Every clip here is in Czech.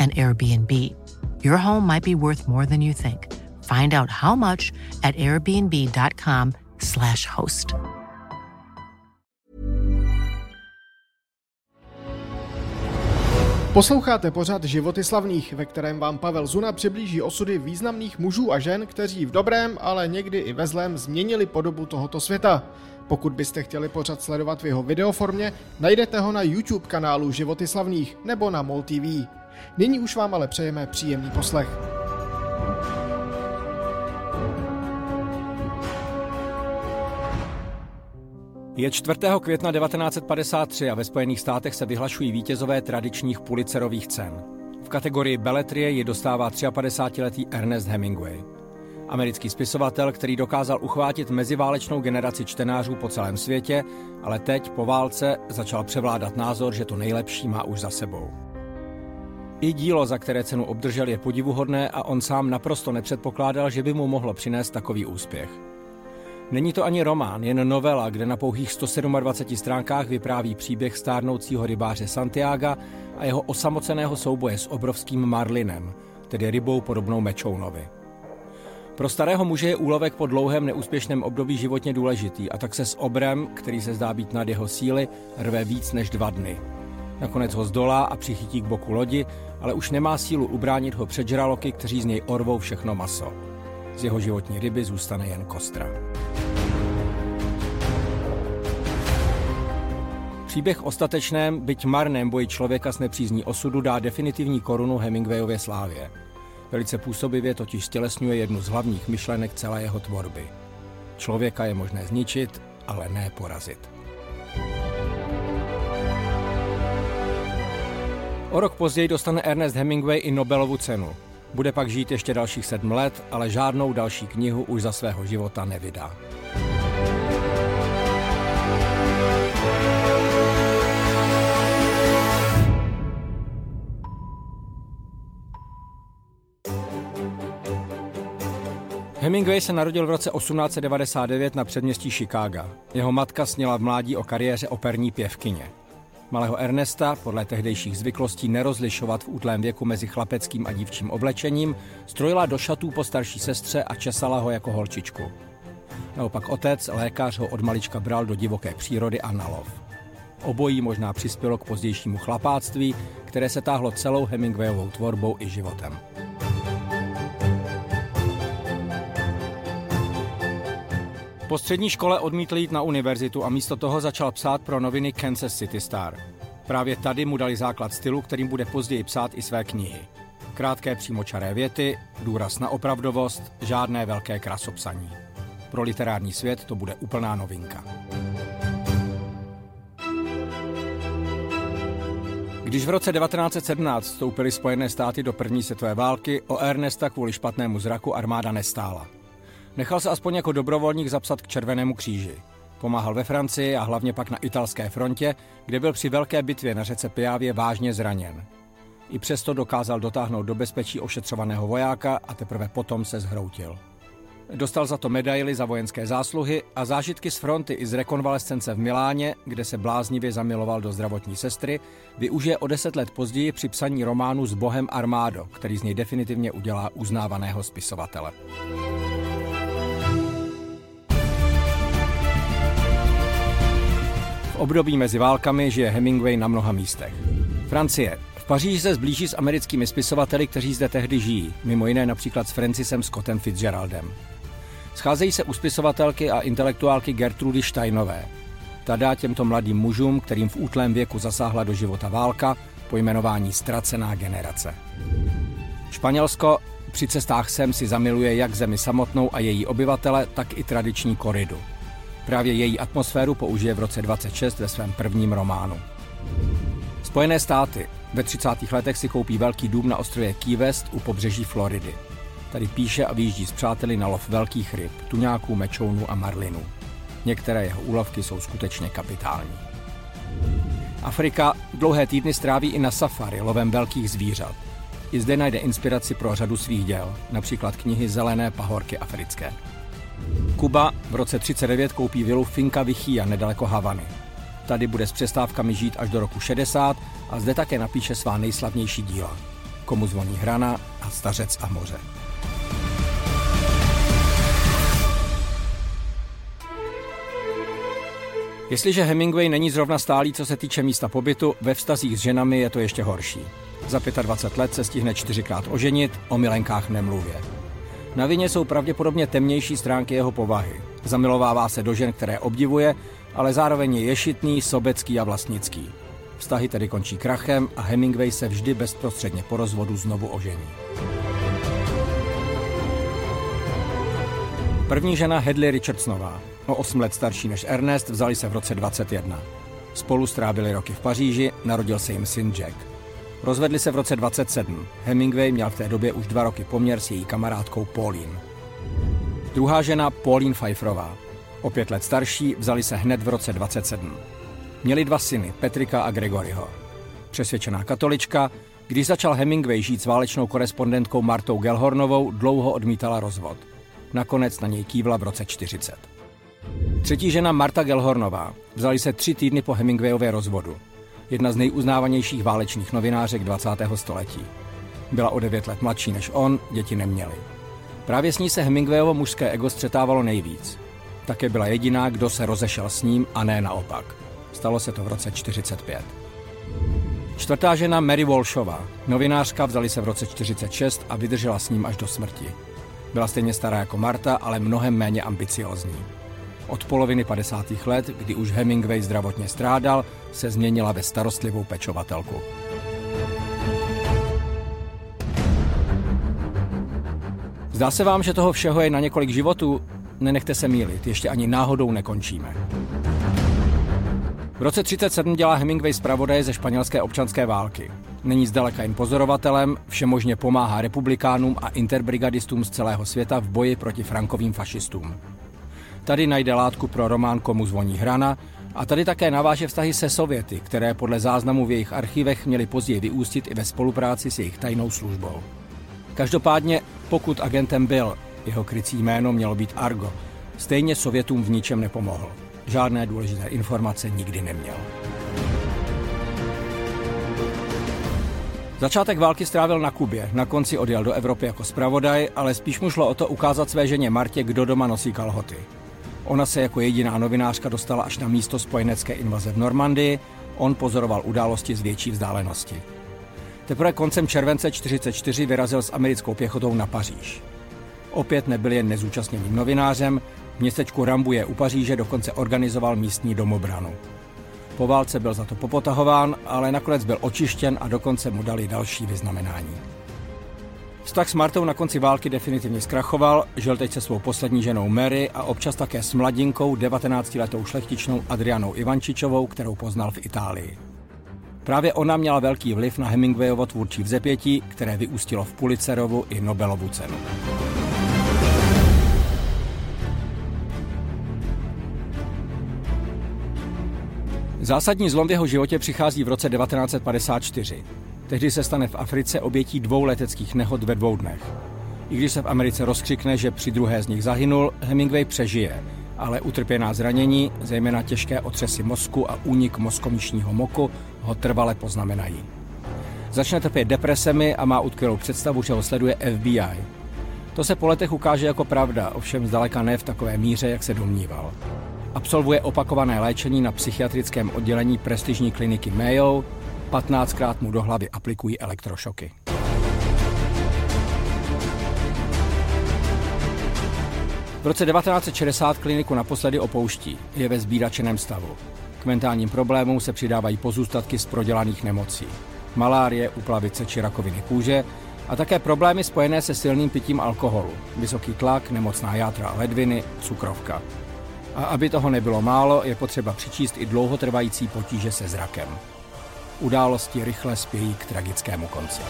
an Airbnb. Your home might be worth more than you think. Find out how much at airbnb.com/slash host. Posloucháte pořád Životy slavných, ve kterém vám Pavel Zuna přiblíží osudy významných mužů a žen, kteří v dobrém, ale někdy i ve zlém změnili podobu tohoto světa. Pokud byste chtěli pořád sledovat v jeho videoformě, najdete ho na YouTube kanálu Životy slavných nebo na MOL TV. Nyní už vám ale přejeme příjemný poslech. Je 4. května 1953 a ve Spojených státech se vyhlašují vítězové tradičních Pulitzerových cen. V kategorii Belletrie ji dostává 53-letý Ernest Hemingway. Americký spisovatel, který dokázal uchvátit meziválečnou generaci čtenářů po celém světě, ale teď po válce začal převládat názor, že to nejlepší má už za sebou. I dílo, za které cenu obdržel, je podivuhodné a on sám naprosto nepředpokládal, že by mu mohlo přinést takový úspěch. Není to ani román, jen novela, kde na pouhých 127 stránkách vypráví příběh stárnoucího rybáře Santiaga a jeho osamoceného souboje s obrovským marlinem, tedy rybou podobnou mečounovi. Pro starého muže je úlovek po dlouhém neúspěšném období životně důležitý a tak se s obrem, který se zdá být nad jeho síly, rve víc než dva dny. Nakonec ho zdolá a přichytí k boku lodi, ale už nemá sílu ubránit ho před žraloky, kteří z něj orvou všechno maso. Z jeho životní ryby zůstane jen kostra. Příběh o statečném, byť marném boji člověka s nepřízní osudu dá definitivní korunu Hemingwayově slávě. Velice působivě totiž stělesňuje jednu z hlavních myšlenek celé jeho tvorby. Člověka je možné zničit, ale ne porazit. O rok později dostane Ernest Hemingway i Nobelovu cenu. Bude pak žít ještě dalších sedm let, ale žádnou další knihu už za svého života nevydá. Hemingway se narodil v roce 1899 na předměstí Chicaga. Jeho matka sněla v mládí o kariéře operní pěvkyně. Malého Ernesta, podle tehdejších zvyklostí nerozlišovat v útlém věku mezi chlapeckým a dívčím oblečením, strojila do šatů po starší sestře a česala ho jako holčičku. Naopak otec, lékař, ho od malička bral do divoké přírody a na lov. Obojí možná přispělo k pozdějšímu chlapáctví, které se táhlo celou Hemingwayovou tvorbou i životem. Po střední škole odmítl jít na univerzitu a místo toho začal psát pro noviny Kansas City Star. Právě tady mu dali základ stylu, kterým bude později psát i své knihy. Krátké přímočaré věty, důraz na opravdovost, žádné velké krasopsaní. Pro literární svět to bude úplná novinka. Když v roce 1917 vstoupily Spojené státy do první světové války, o Ernesta kvůli špatnému zraku armáda nestála. Nechal se aspoň jako dobrovolník zapsat k Červenému kříži. Pomáhal ve Francii a hlavně pak na italské frontě, kde byl při velké bitvě na řece Piavě vážně zraněn. I přesto dokázal dotáhnout do bezpečí ošetřovaného vojáka a teprve potom se zhroutil. Dostal za to medaily za vojenské zásluhy a zážitky z fronty i z rekonvalescence v Miláně, kde se bláznivě zamiloval do zdravotní sestry, využije o deset let později při psaní románu s Bohem Armádo, který z něj definitivně udělá uznávaného spisovatele. Období mezi válkami žije Hemingway na mnoha místech. Francie. V Paříži se zblíží s americkými spisovateli, kteří zde tehdy žijí, mimo jiné například s Francisem Scottem Fitzgeraldem. Scházejí se u spisovatelky a intelektuálky Gertrudy Steinové. Ta dá těmto mladým mužům, kterým v útlém věku zasáhla do života válka, pojmenování Ztracená generace. Španělsko při cestách sem si zamiluje jak zemi samotnou a její obyvatele, tak i tradiční koridu. Právě její atmosféru použije v roce 26 ve svém prvním románu. Spojené státy ve 30. letech si koupí velký dům na ostrově Key West u pobřeží Floridy. Tady píše a vyjíždí s přáteli na lov velkých ryb, tuňáků, mečounů a marlinů. Některé jeho úlovky jsou skutečně kapitální. Afrika dlouhé týdny stráví i na safari lovem velkých zvířat. I zde najde inspiraci pro řadu svých děl, například knihy Zelené pahorky africké. Kuba v roce 39 koupí vilu Finka Vichia nedaleko Havany. Tady bude s přestávkami žít až do roku 60 a zde také napíše svá nejslavnější díla. Komu zvoní hrana a stařec a moře. Jestliže Hemingway není zrovna stálý, co se týče místa pobytu, ve vztazích s ženami je to ještě horší. Za 25 let se stihne čtyřikrát oženit, o milenkách nemluvě. Na vině jsou pravděpodobně temnější stránky jeho povahy. Zamilovává se do žen, které obdivuje, ale zároveň je ješitný, sobecký a vlastnický. Vztahy tedy končí krachem a Hemingway se vždy bezprostředně po rozvodu znovu ožení. První žena Hedley Richardsonová, o 8 let starší než Ernest, vzali se v roce 21. Spolu strávili roky v Paříži, narodil se jim syn Jack. Rozvedli se v roce 27. Hemingway měl v té době už dva roky poměr s její kamarádkou Pauline. Druhá žena Pauline Pfeifferová, o pět let starší, vzali se hned v roce 27. Měli dva syny, Petrika a Gregoryho. Přesvědčená katolička, když začal Hemingway žít s válečnou korespondentkou Martou Gelhornovou, dlouho odmítala rozvod. Nakonec na něj kývla v roce 40. Třetí žena Marta Gelhornová. Vzali se tři týdny po Hemingwayově rozvodu. Jedna z nejuznávanějších válečných novinářek 20. století. Byla o devět let mladší než on, děti neměli. Právě s ní se Hemingwayovo mužské ego střetávalo nejvíc. Také byla jediná, kdo se rozešel s ním a ne naopak. Stalo se to v roce 45. Čtvrtá žena Mary Walshová. Novinářka vzali se v roce 46 a vydržela s ním až do smrti. Byla stejně stará jako Marta, ale mnohem méně ambiciozní. Od poloviny 50. let, kdy už Hemingway zdravotně strádal, se změnila ve starostlivou pečovatelku. Zdá se vám, že toho všeho je na několik životů? Nenechte se mílit, ještě ani náhodou nekončíme. V roce 37 dělá Hemingway zpravodaje ze španělské občanské války. Není zdaleka jen pozorovatelem, všemožně pomáhá republikánům a interbrigadistům z celého světa v boji proti frankovým fašistům. Tady najde látku pro román Komu zvoní hrana a tady také naváže vztahy se Sověty, které podle záznamu v jejich archivech měly později vyústit i ve spolupráci s jejich tajnou službou. Každopádně, pokud agentem byl, jeho krycí jméno mělo být Argo, stejně Sovětům v ničem nepomohl. Žádné důležité informace nikdy neměl. Začátek války strávil na Kubě, na konci odjel do Evropy jako zpravodaj, ale spíš mu šlo o to ukázat své ženě Martě, kdo doma nosí kalhoty. Ona se jako jediná novinářka dostala až na místo spojenecké invaze v Normandii, on pozoroval události z větší vzdálenosti. Teprve koncem července 1944 vyrazil s americkou pěchotou na Paříž. Opět nebyl jen nezúčastněným novinářem, v městečku Rambuje u Paříže dokonce organizoval místní domobranu. Po válce byl za to popotahován, ale nakonec byl očištěn a dokonce mu dali další vyznamenání. Vztah s Martou na konci války definitivně zkrachoval, žil teď se svou poslední ženou Mary a občas také s mladinkou 19-letou šlechtičnou Adrianou Ivančičovou, kterou poznal v Itálii. Právě ona měla velký vliv na Hemingwayovo tvůrčí vzepětí, které vyústilo v Pulitzerovu i Nobelovu cenu. Zásadní zlom v jeho životě přichází v roce 1954. Tehdy se stane v Africe obětí dvou leteckých nehod ve dvou dnech. I když se v Americe rozkřikne, že při druhé z nich zahynul, Hemingway přežije, ale utrpěná zranění, zejména těžké otřesy mozku a únik mozkomíšního moku, ho trvale poznamenají. Začne trpět depresemi a má utkvělou představu, že ho sleduje FBI. To se po letech ukáže jako pravda, ovšem zdaleka ne v takové míře, jak se domníval. Absolvuje opakované léčení na psychiatrickém oddělení prestižní kliniky Mayo, 15krát mu do hlavy aplikují elektrošoky. V roce 1960 kliniku naposledy opouští, je ve zbíračeném stavu. K mentálním problémům se přidávají pozůstatky z prodělaných nemocí. Malárie, uplavice či rakoviny kůže a také problémy spojené se silným pitím alkoholu, vysoký tlak, nemocná játra a ledviny, cukrovka. A aby toho nebylo málo, je potřeba přičíst i dlouhotrvající potíže se zrakem. Události rychle spějí k tragickému konci.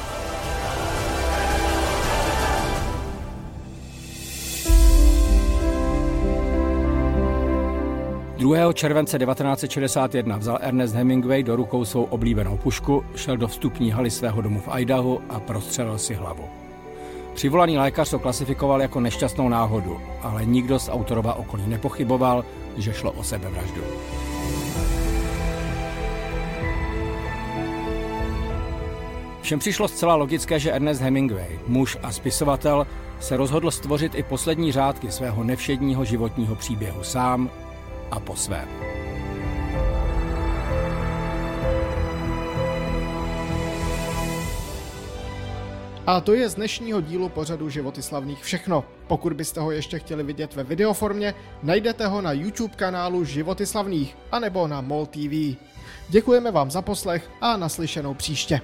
2. července 1961 vzal Ernest Hemingway do rukou svou oblíbenou pušku, šel do vstupní haly svého domu v Idahu a prostřelil si hlavu. Přivolaný lékař to klasifikoval jako nešťastnou náhodu, ale nikdo z autorova okolí nepochyboval, že šlo o sebevraždu. Všem přišlo zcela logické, že Ernest Hemingway, muž a spisovatel, se rozhodl stvořit i poslední řádky svého nevšedního životního příběhu sám a po svém. A to je z dnešního dílu pořadu Životy slavných všechno. Pokud byste ho ještě chtěli vidět ve videoformě, najdete ho na YouTube kanálu Životy slavných anebo na MOL TV. Děkujeme vám za poslech a naslyšenou příště.